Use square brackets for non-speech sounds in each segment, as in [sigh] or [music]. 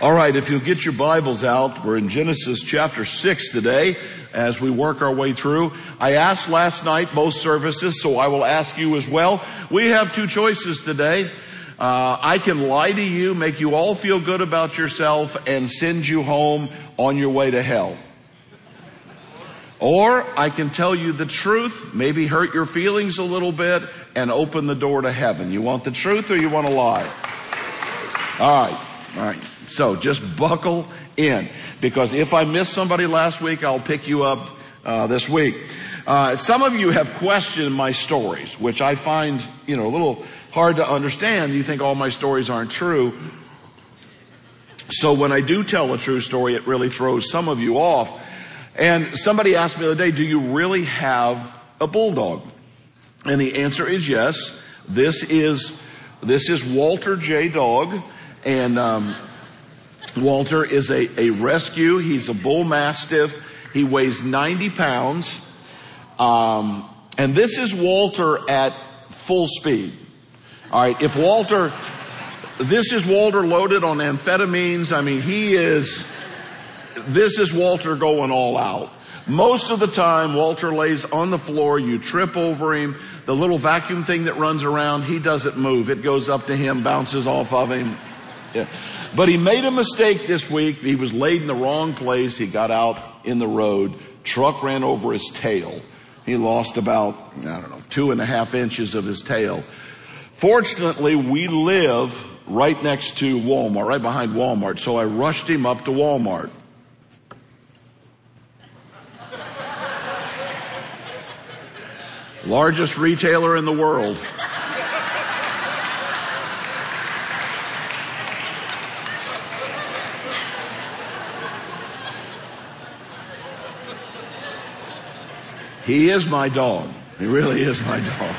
All right, if you'll get your Bibles out, we're in Genesis chapter 6 today as we work our way through. I asked last night both services, so I will ask you as well. We have two choices today. Uh, I can lie to you, make you all feel good about yourself, and send you home on your way to hell. Or I can tell you the truth, maybe hurt your feelings a little bit, and open the door to heaven. You want the truth or you want to lie? All right, all right. So just buckle in because if I missed somebody last week, I'll pick you up uh, this week. Uh, some of you have questioned my stories, which I find, you know, a little hard to understand. You think all my stories aren't true. So when I do tell a true story, it really throws some of you off. And somebody asked me the other day, do you really have a bulldog? And the answer is yes. This is, this is Walter J. Dog. And, um, Walter is a, a rescue. He's a bull mastiff. He weighs 90 pounds. Um, and this is Walter at full speed. All right. If Walter, this is Walter loaded on amphetamines. I mean, he is, this is Walter going all out. Most of the time, Walter lays on the floor. You trip over him. The little vacuum thing that runs around, he doesn't move. It goes up to him, bounces off of him. Yeah. But he made a mistake this week. He was laid in the wrong place. He got out in the road. Truck ran over his tail. He lost about, I don't know, two and a half inches of his tail. Fortunately, we live right next to Walmart, right behind Walmart. So I rushed him up to Walmart. Largest retailer in the world. He is my dog. He really is my dog.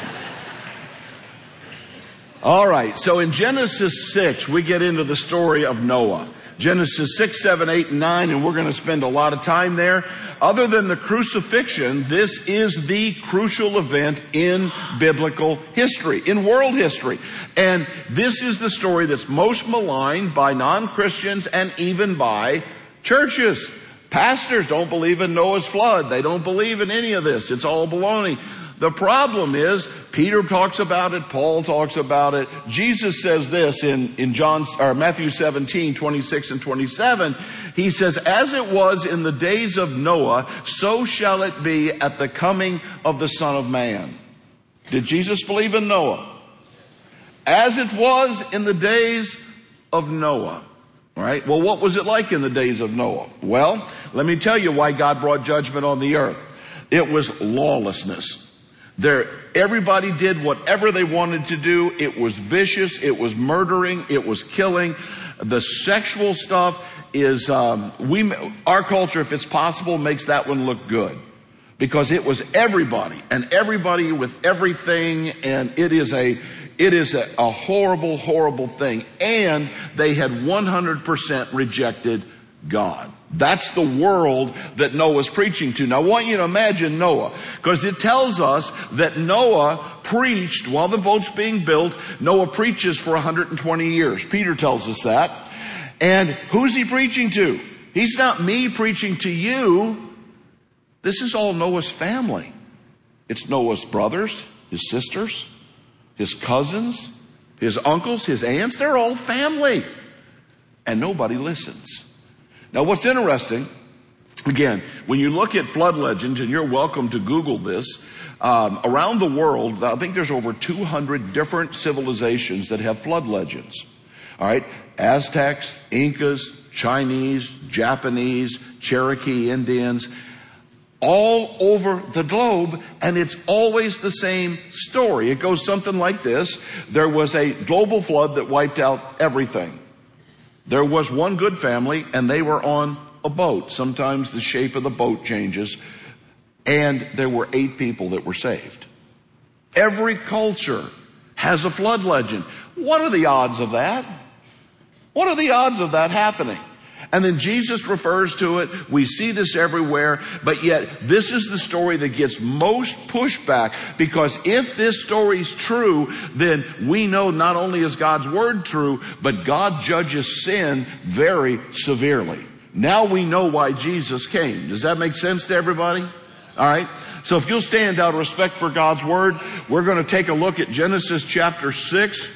All right. So in Genesis 6, we get into the story of Noah. Genesis 6, 7, 8, and 9, and we're going to spend a lot of time there. Other than the crucifixion, this is the crucial event in biblical history, in world history. And this is the story that's most maligned by non-Christians and even by churches. Pastors don't believe in Noah's flood. They don't believe in any of this. It's all baloney. The problem is, Peter talks about it, Paul talks about it. Jesus says this in, in John, or Matthew 17, 26 and 27. He says, as it was in the days of Noah, so shall it be at the coming of the Son of Man. Did Jesus believe in Noah? As it was in the days of Noah. Right. Well, what was it like in the days of Noah? Well, let me tell you why God brought judgment on the earth. It was lawlessness. There, everybody did whatever they wanted to do. It was vicious. It was murdering. It was killing. The sexual stuff is, um, we, our culture, if it's possible, makes that one look good. Because it was everybody and everybody with everything and it is a, it is a, a horrible, horrible thing. And they had 100% rejected God. That's the world that Noah's preaching to. Now I want you to imagine Noah, because it tells us that Noah preached while the boat's being built. Noah preaches for 120 years. Peter tells us that. And who's he preaching to? He's not me preaching to you. This is all Noah's family. It's Noah's brothers, his sisters, his cousins, his uncles, his aunts, they're all family. And nobody listens. Now what's interesting, again, when you look at flood legends, and you're welcome to Google this, um, around the world, I think there's over 200 different civilizations that have flood legends. All right, Aztecs, Incas, Chinese, Japanese, Cherokee Indians, all over the globe and it's always the same story. It goes something like this. There was a global flood that wiped out everything. There was one good family and they were on a boat. Sometimes the shape of the boat changes and there were eight people that were saved. Every culture has a flood legend. What are the odds of that? What are the odds of that happening? And then Jesus refers to it. We see this everywhere, but yet this is the story that gets most pushback because if this story is true, then we know not only is God's word true, but God judges sin very severely. Now we know why Jesus came. Does that make sense to everybody? All right. So if you'll stand out of respect for God's word, we're going to take a look at Genesis chapter 6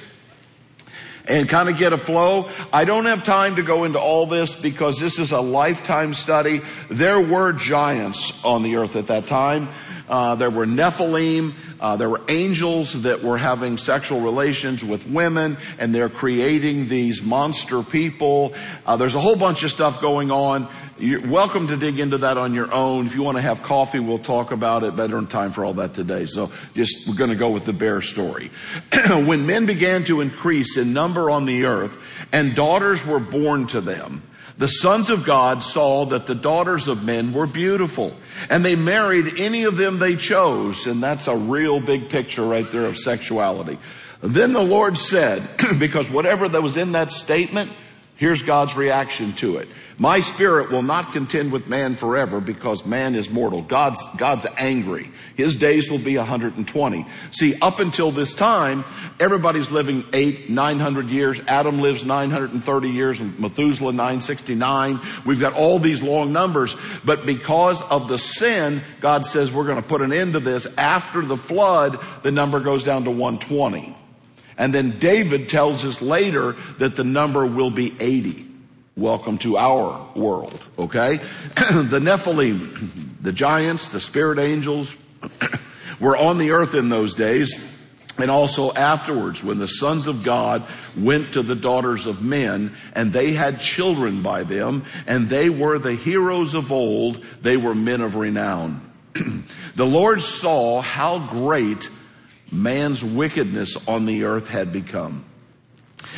and kind of get a flow. I don't have time to go into all this because this is a lifetime study. There were giants on the earth at that time. Uh, there were Nephilim. Uh, there were angels that were having sexual relations with women, and they're creating these monster people. Uh, there's a whole bunch of stuff going on. You're welcome to dig into that on your own. If you want to have coffee, we'll talk about it. Better in time for all that today. So just, we're going to go with the bare story. [clears throat] when men began to increase in number on the earth and daughters were born to them, the sons of God saw that the daughters of men were beautiful and they married any of them they chose. And that's a real big picture right there of sexuality. Then the Lord said, [clears throat] because whatever that was in that statement, here's God's reaction to it. My spirit will not contend with man forever because man is mortal. God's, God's angry. His days will be 120. See, up until this time, everybody's living eight, 900 years. Adam lives 930 years and Methuselah 969. We've got all these long numbers, but because of the sin, God says we're going to put an end to this. After the flood, the number goes down to 120. And then David tells us later that the number will be 80. Welcome to our world, okay? [clears throat] the Nephilim, the giants, the spirit angels, [clears throat] were on the earth in those days. And also afterwards, when the sons of God went to the daughters of men, and they had children by them, and they were the heroes of old, they were men of renown. [clears throat] the Lord saw how great man's wickedness on the earth had become.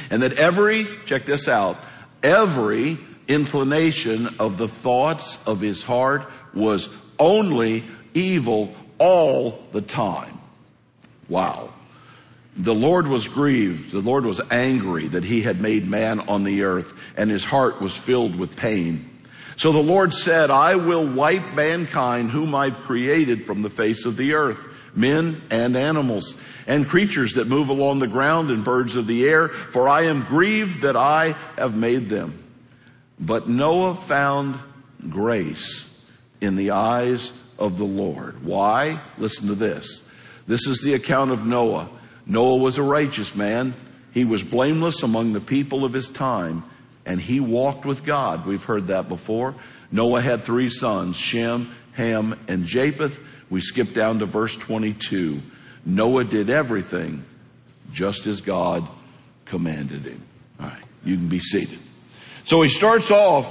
And that every, check this out, every inclination of the thoughts of his heart was only evil all the time. Wow. The Lord was grieved. The Lord was angry that he had made man on the earth and his heart was filled with pain. So the Lord said, I will wipe mankind whom I've created from the face of the earth, men and animals and creatures that move along the ground and birds of the air, for I am grieved that I have made them. But Noah found grace in the eyes of the Lord. Why? Listen to this. This is the account of Noah. Noah was a righteous man. He was blameless among the people of his time and he walked with God. We've heard that before. Noah had three sons, Shem, Ham, and Japheth. We skip down to verse 22. Noah did everything just as God commanded him. All right, you can be seated. So he starts off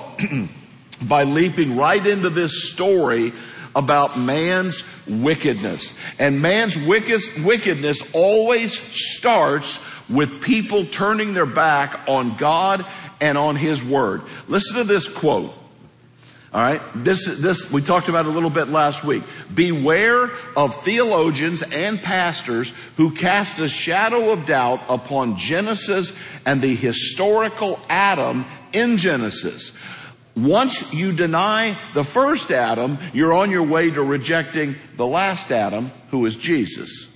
[clears throat] by leaping right into this story about man's wickedness. And man's wickedness always starts with people turning their back on God and on His Word. Listen to this quote. All right. This, this, we talked about a little bit last week. Beware of theologians and pastors who cast a shadow of doubt upon Genesis and the historical Adam in Genesis. Once you deny the first Adam, you're on your way to rejecting the last Adam, who is Jesus.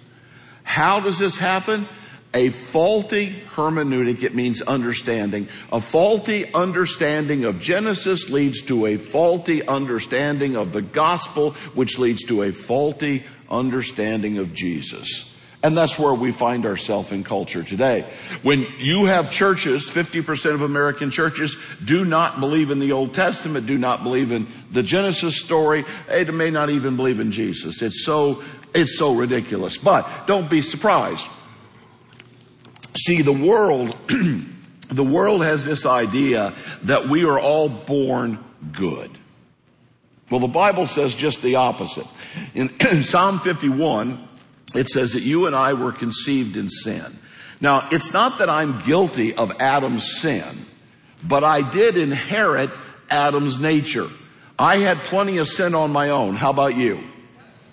How does this happen? A faulty hermeneutic, it means understanding. A faulty understanding of Genesis leads to a faulty understanding of the gospel, which leads to a faulty understanding of Jesus. And that's where we find ourselves in culture today. When you have churches, 50% of American churches do not believe in the Old Testament, do not believe in the Genesis story, they may not even believe in Jesus. It's so, it's so ridiculous. But don't be surprised. See, the world, [clears throat] the world has this idea that we are all born good. Well, the Bible says just the opposite. In, [clears throat] Psalm 51, it says that you and I were conceived in sin. Now, it's not that I'm guilty of Adam's sin, but I did inherit Adam's nature. I had plenty of sin on my own. How about you?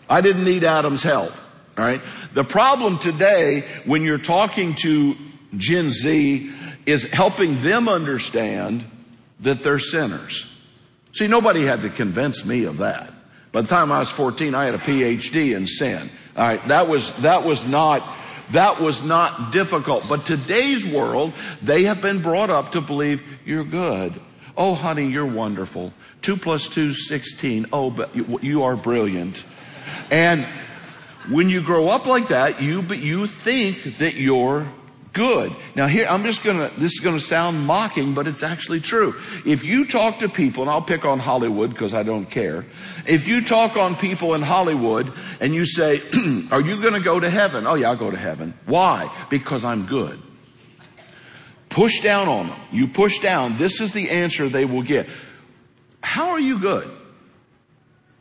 I didn't need Adam's help. All right. The problem today when you're talking to Gen Z is helping them understand that they're sinners. See, nobody had to convince me of that. By the time I was 14, I had a PhD in sin. All right, that was that was not that was not difficult. But today's world, they have been brought up to believe you're good. Oh, honey, you're wonderful. Two plus two, 16. Oh, but you, you are brilliant. And when you grow up like that, you, but you think that you're good. Now here, I'm just gonna, this is gonna sound mocking, but it's actually true. If you talk to people, and I'll pick on Hollywood because I don't care. If you talk on people in Hollywood and you say, [clears throat] are you gonna go to heaven? Oh yeah, I'll go to heaven. Why? Because I'm good. Push down on them. You push down. This is the answer they will get. How are you good?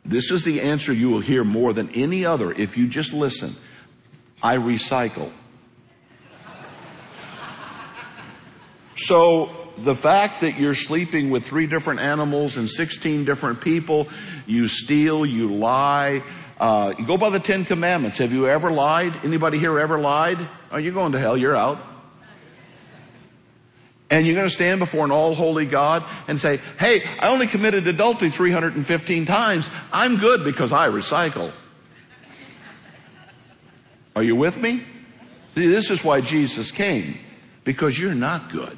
This is the answer you will hear more than any other if you just listen. I recycle. So the fact that you're sleeping with three different animals and 16 different people, you steal, you lie, uh, you go by the Ten Commandments. Have you ever lied? Anybody here ever lied? Are oh, you going to hell? You're out. And you're going to stand before an all holy God and say, hey, I only committed adultery 315 times. I'm good because I recycle. Are you with me? See, this is why Jesus came. Because you're not good.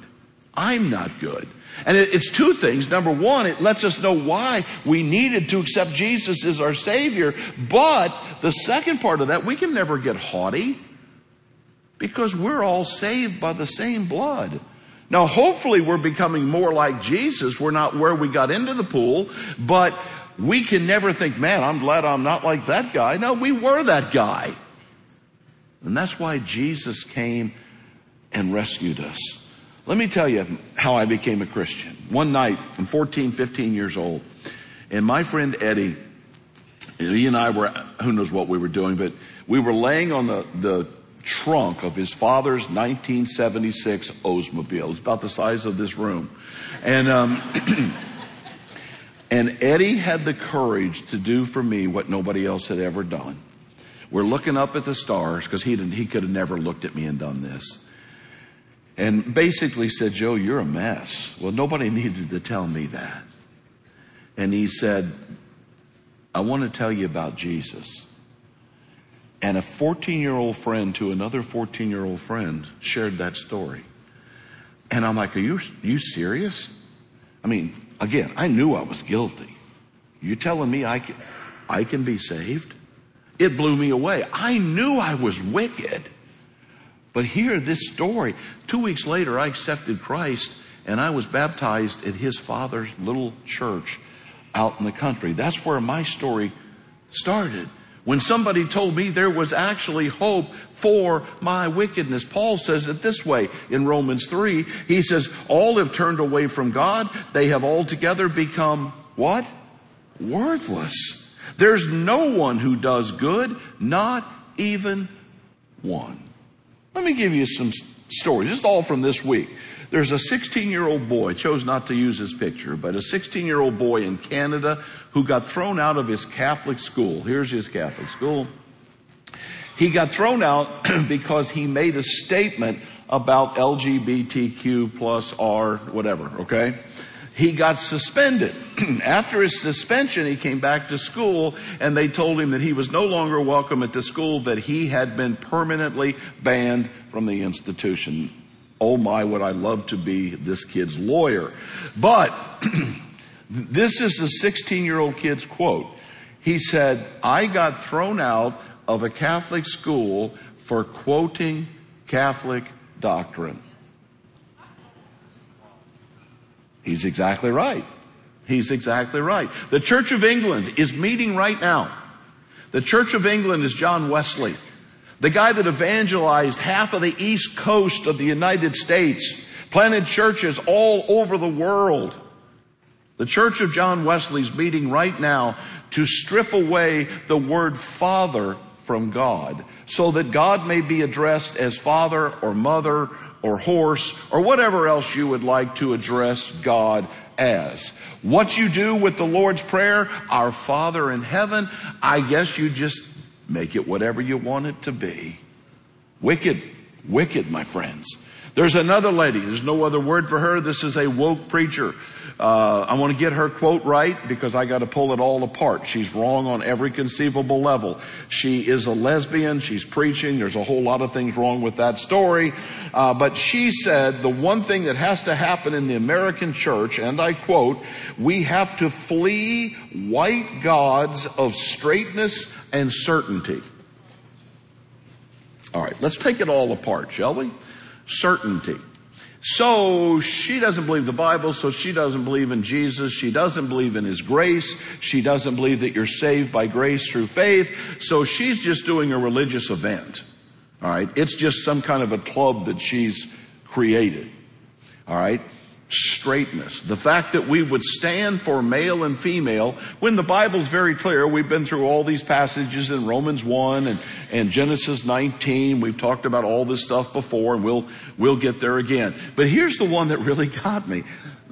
I'm not good. And it, it's two things. Number one, it lets us know why we needed to accept Jesus as our Savior. But the second part of that, we can never get haughty because we're all saved by the same blood. Now, hopefully we're becoming more like Jesus. We're not where we got into the pool, but we can never think, man, I'm glad I'm not like that guy. No, we were that guy. And that's why Jesus came and rescued us. Let me tell you how I became a Christian. One night, I'm 14, 15 years old, and my friend Eddie, he and I were, who knows what we were doing, but we were laying on the, the trunk of his father's 1976 Oldsmobile. It's about the size of this room. And, um, [clears throat] and Eddie had the courage to do for me what nobody else had ever done. We're looking up at the stars because he, he could have never looked at me and done this. And basically said, Joe, you're a mess. Well, nobody [laughs] needed to tell me that. And he said, I want to tell you about Jesus. And a 14 year old friend to another 14 year old friend shared that story. And I'm like, are you, you serious? I mean, again, I knew I was guilty. You telling me I can, I can be saved? It blew me away. I knew I was wicked. But here, this story, two weeks later, I accepted Christ and I was baptized at his father's little church out in the country. That's where my story started. When somebody told me there was actually hope for my wickedness. Paul says it this way in Romans 3. He says, all have turned away from God. They have altogether become what? Worthless. There's no one who does good, not even one. Let me give you some stories. This is all from this week. There's a 16 year old boy, chose not to use his picture, but a 16 year old boy in Canada who got thrown out of his Catholic school. Here's his Catholic school. He got thrown out [clears throat] because he made a statement about LGBTQ plus R, whatever, okay? He got suspended. [clears throat] After his suspension, he came back to school and they told him that he was no longer welcome at the school, that he had been permanently banned from the institution oh my, would I love to be this kid's lawyer. But [clears throat] this is a 16 year old kid's quote. He said, I got thrown out of a Catholic school for quoting Catholic doctrine. He's exactly right. He's exactly right. The Church of England is meeting right now. The Church of England is John Wesley. The guy that evangelized half of the east coast of the United States, planted churches all over the world. The Church of John Wesley is meeting right now to strip away the word father from God so that God may be addressed as father or mother or horse or whatever else you would like to address God as. What you do with the Lord's Prayer, our Father in heaven, I guess you just Make it whatever you want it to be. Wicked, wicked, my friends. There's another lady. There's no other word for her. This is a woke preacher. Uh, I want to get her quote right because I got to pull it all apart. She's wrong on every conceivable level. She is a lesbian. She's preaching. There's a whole lot of things wrong with that story. Uh, but she said the one thing that has to happen in the American church, and I quote, we have to flee white gods of straightness and certainty. All right, let's take it all apart, shall we? Certainty. So she doesn't believe the Bible, so she doesn't believe in Jesus. She doesn't believe in His grace. She doesn't believe that you're saved by grace through faith. So she's just doing a religious event. Alright? It's just some kind of a club that she's created. Alright? Straightness. The fact that we would stand for male and female when the Bible's very clear. We've been through all these passages in Romans 1 and, and Genesis 19. We've talked about all this stuff before and we'll, we'll get there again. But here's the one that really got me.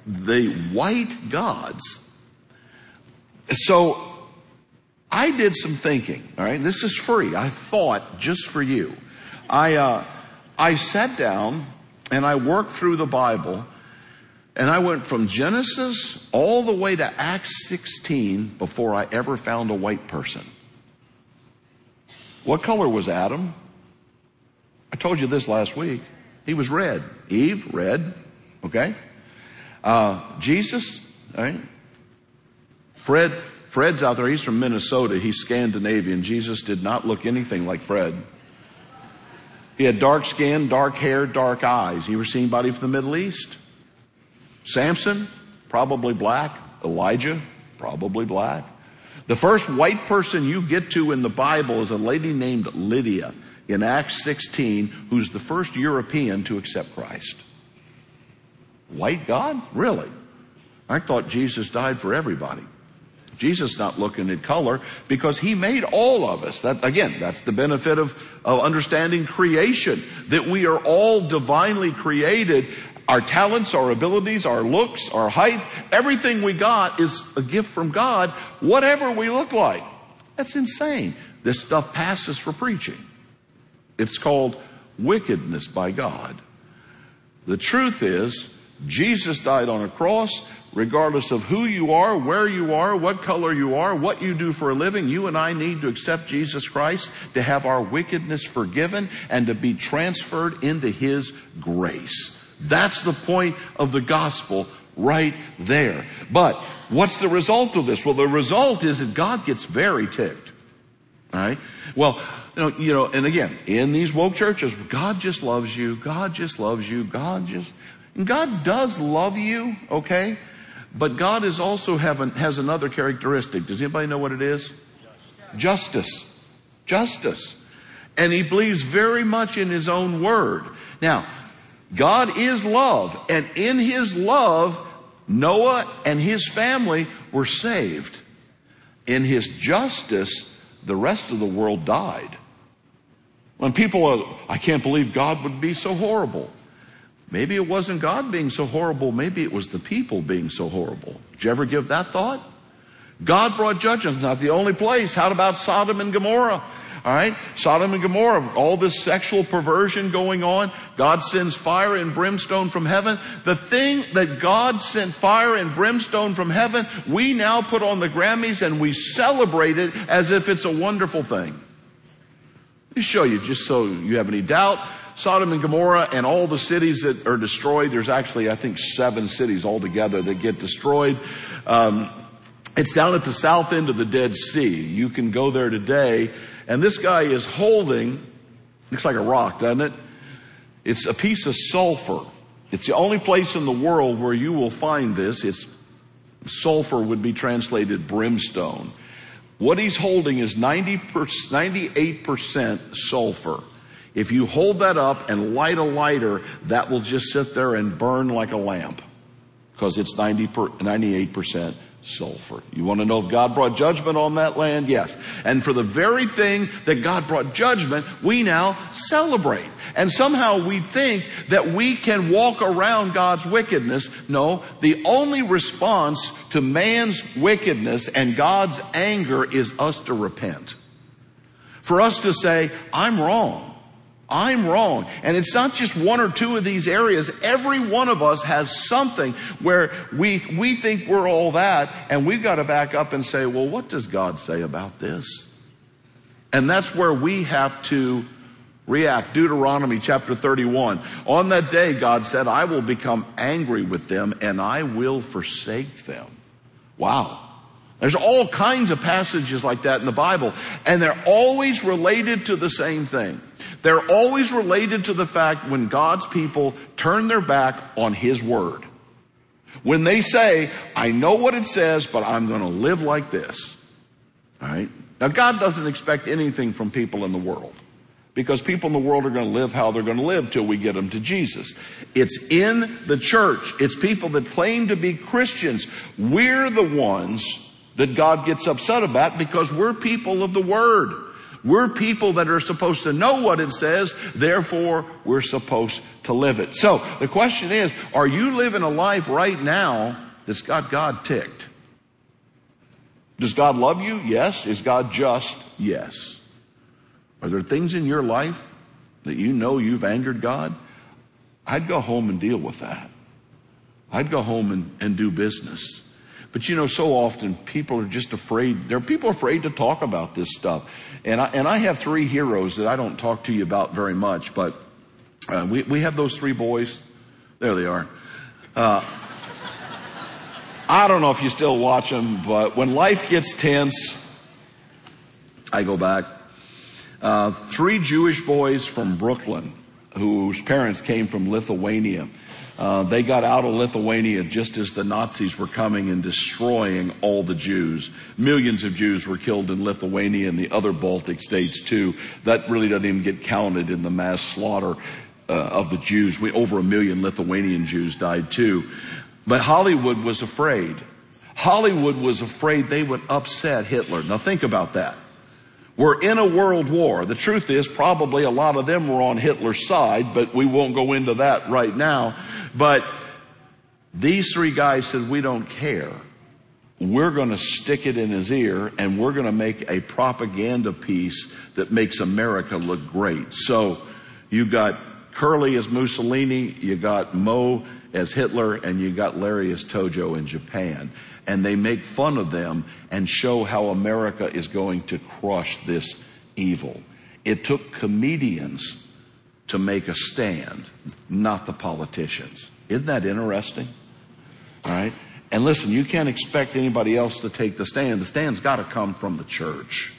The white gods. So I did some thinking, all right? This is free. I thought just for you. I, uh, I sat down and I worked through the Bible and I went from Genesis all the way to Acts 16 before I ever found a white person. What color was Adam? I told you this last week. He was red. Eve, red. Okay? Uh, Jesus, right? Fred, Fred's out there. He's from Minnesota. He's Scandinavian. Jesus did not look anything like Fred. He had dark skin, dark hair, dark eyes. You ever seen anybody from the Middle East? Samson, probably black. Elijah, probably black. The first white person you get to in the Bible is a lady named Lydia in Acts 16, who's the first European to accept Christ. White God? Really? I thought Jesus died for everybody. Jesus not looking at color because he made all of us. That again, that's the benefit of, of understanding creation. That we are all divinely created our talents, our abilities, our looks, our height, everything we got is a gift from God, whatever we look like. That's insane. This stuff passes for preaching. It's called wickedness by God. The truth is, Jesus died on a cross, regardless of who you are, where you are, what color you are, what you do for a living, you and I need to accept Jesus Christ to have our wickedness forgiven and to be transferred into His grace. That's the point of the gospel right there. But what's the result of this? Well, the result is that God gets very ticked. Alright? Well, you know, you know, and again, in these woke churches, God just loves you. God just loves you. God just, God does love you, okay? But God is also having, has another characteristic. Does anybody know what it is? Justice. Justice. And he believes very much in his own word. Now, God is love, and in His love, Noah and his family were saved. In His justice, the rest of the world died. When people are, I can't believe God would be so horrible. Maybe it wasn't God being so horrible, maybe it was the people being so horrible. Did you ever give that thought? God brought judgment. Not the only place. How about Sodom and Gomorrah? Alright? Sodom and Gomorrah, all this sexual perversion going on. God sends fire and brimstone from heaven. The thing that God sent fire and brimstone from heaven, we now put on the Grammys and we celebrate it as if it's a wonderful thing. Let me show you just so you have any doubt. Sodom and Gomorrah and all the cities that are destroyed. There's actually, I think, seven cities altogether that get destroyed. Um, it's down at the south end of the Dead Sea. You can go there today and this guy is holding, looks like a rock, doesn't it? It's a piece of sulfur. It's the only place in the world where you will find this. It's sulfur would be translated brimstone. What he's holding is 90 98% sulfur. If you hold that up and light a lighter, that will just sit there and burn like a lamp because it's 90 per, 98% sulfur. You want to know if God brought judgment on that land? Yes. And for the very thing that God brought judgment, we now celebrate. And somehow we think that we can walk around God's wickedness. No, the only response to man's wickedness and God's anger is us to repent. For us to say, I'm wrong. I'm wrong. And it's not just one or two of these areas. Every one of us has something where we, we think we're all that and we've got to back up and say, well, what does God say about this? And that's where we have to react. Deuteronomy chapter 31. On that day, God said, I will become angry with them and I will forsake them. Wow. There's all kinds of passages like that in the Bible, and they're always related to the same thing. They're always related to the fact when God's people turn their back on His Word. When they say, I know what it says, but I'm going to live like this. Alright? Now God doesn't expect anything from people in the world. Because people in the world are going to live how they're going to live till we get them to Jesus. It's in the church. It's people that claim to be Christians. We're the ones that God gets upset about because we're people of the Word. We're people that are supposed to know what it says, therefore we're supposed to live it. So the question is, are you living a life right now that's got God ticked? Does God love you? Yes. Is God just? Yes. Are there things in your life that you know you've angered God? I'd go home and deal with that. I'd go home and, and do business. But you know, so often people are just afraid. There are people afraid to talk about this stuff. And I, and I have three heroes that I don't talk to you about very much, but uh, we, we have those three boys. There they are. Uh, I don't know if you still watch them, but when life gets tense, I go back. Uh, three Jewish boys from Brooklyn whose parents came from Lithuania. Uh, they got out of Lithuania just as the Nazis were coming and destroying all the Jews. Millions of Jews were killed in Lithuania and the other Baltic states too. That really doesn't even get counted in the mass slaughter uh, of the Jews. We, over a million Lithuanian Jews died too. But Hollywood was afraid. Hollywood was afraid they would upset Hitler. Now think about that. We're in a world war. The truth is probably a lot of them were on Hitler's side, but we won't go into that right now. But these three guys said, we don't care. We're going to stick it in his ear and we're going to make a propaganda piece that makes America look great. So you got Curly as Mussolini, you got Moe as Hitler, and you got Larry as Tojo in Japan. And they make fun of them and show how America is going to crush this evil. It took comedians to make a stand, not the politicians. Isn't that interesting? All right. And listen, you can't expect anybody else to take the stand. The stand's got to come from the church.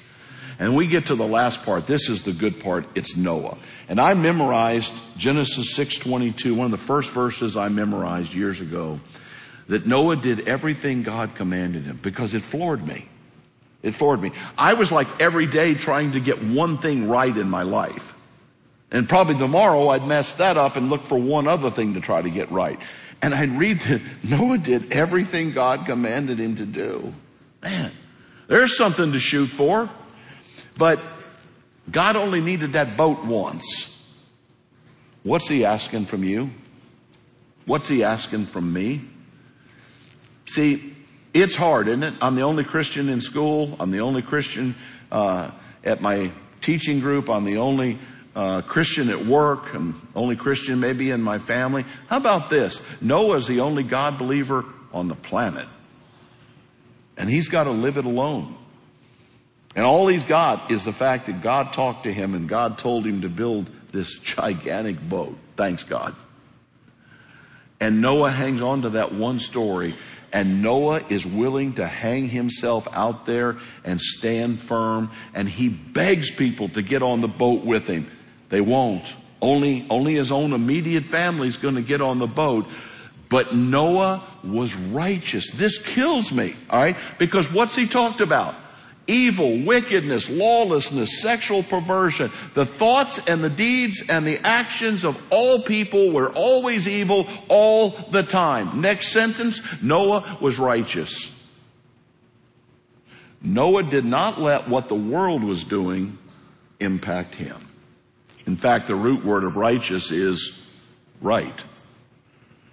And we get to the last part. This is the good part. It's Noah. And I memorized Genesis 6:22, one of the first verses I memorized years ago, that Noah did everything God commanded him because it floored me. It floored me. I was like every day trying to get one thing right in my life. And probably tomorrow I'd mess that up and look for one other thing to try to get right. And I'd read that [laughs] Noah did everything God commanded him to do. Man, there's something to shoot for. But God only needed that boat once. What's he asking from you? What's he asking from me? See, it's hard, isn't it? I'm the only Christian in school. I'm the only Christian uh, at my teaching group. I'm the only uh, Christian at work, and only Christian maybe in my family. How about this? Noah's the only God believer on the planet. And he's got to live it alone. And all he's got is the fact that God talked to him and God told him to build this gigantic boat. Thanks God. And Noah hangs on to that one story and Noah is willing to hang himself out there and stand firm and he begs people to get on the boat with him. They won't. Only, only his own immediate family is going to get on the boat. But Noah was righteous. This kills me, alright? Because what's he talked about? Evil, wickedness, lawlessness, sexual perversion. The thoughts and the deeds and the actions of all people were always evil all the time. Next sentence, Noah was righteous. Noah did not let what the world was doing impact him. In fact, the root word of righteous is right.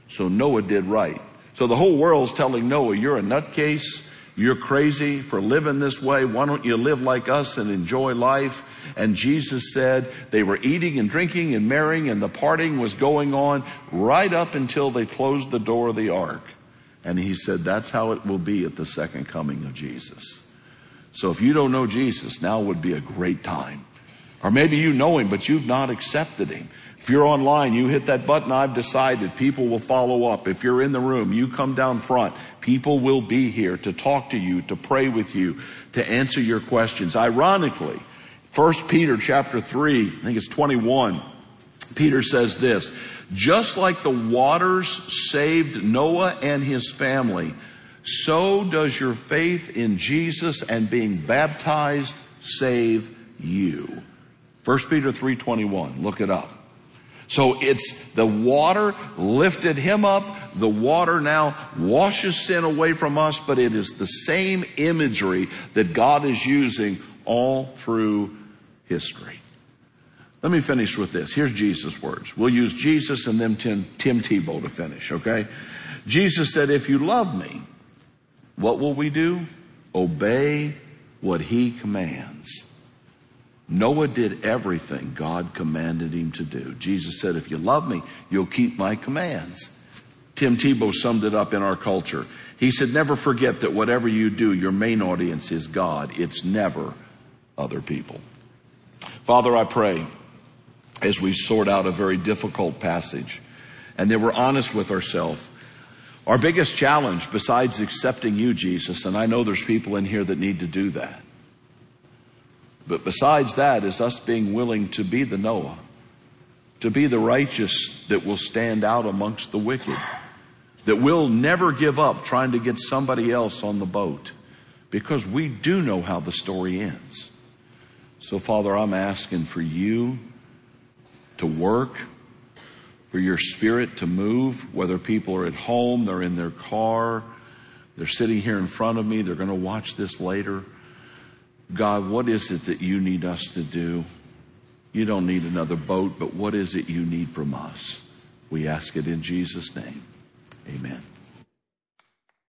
So Noah did right. So the whole world's telling Noah, you're a nutcase, You're crazy for living this way. Why don't you live like us and enjoy life? And Jesus said they were eating and drinking and marrying and the parting was going on right up until they closed the door of the ark. And he said that's how it will be at the second coming of Jesus. So if you don't know Jesus, now would be a great time. Or maybe you know him, but you've not accepted him. If you're online, you hit that button, I've decided. People will follow up. If you're in the room, you come down front. People will be here to talk to you, to pray with you, to answer your questions. Ironically, 1 Peter chapter 3, I think it's 21, Peter says this, just like the waters saved Noah and his family, so does your faith in Jesus and being baptized save you. 1 Peter 3:21, look it up. So it's the water lifted him up. The water now washes sin away from us, but it is the same imagery that God is using all through history. Let me finish with this. Here's Jesus' words. We'll use Jesus and then Tim, Tim Tebow to finish, okay? Jesus said, if you love me, what will we do? Obey what he commands. Noah did everything God commanded him to do. Jesus said, if you love me, you'll keep my commands. Tim Tebow summed it up in our culture. He said, never forget that whatever you do, your main audience is God. It's never other people. Father, I pray as we sort out a very difficult passage and that we're honest with ourselves. Our biggest challenge besides accepting you, Jesus, and I know there's people in here that need to do that, but besides that is us being willing to be the Noah, to be the righteous that will stand out amongst the wicked, that will never give up trying to get somebody else on the boat because we do know how the story ends. So Father, I'm asking for you to work, for your spirit to move, whether people are at home, they're in their car, they're sitting here in front of me, they're going to watch this later. God, what is it that you need us to do? You don't need another boat, but what is it you need from us? We ask it in Jesus' name. Amen.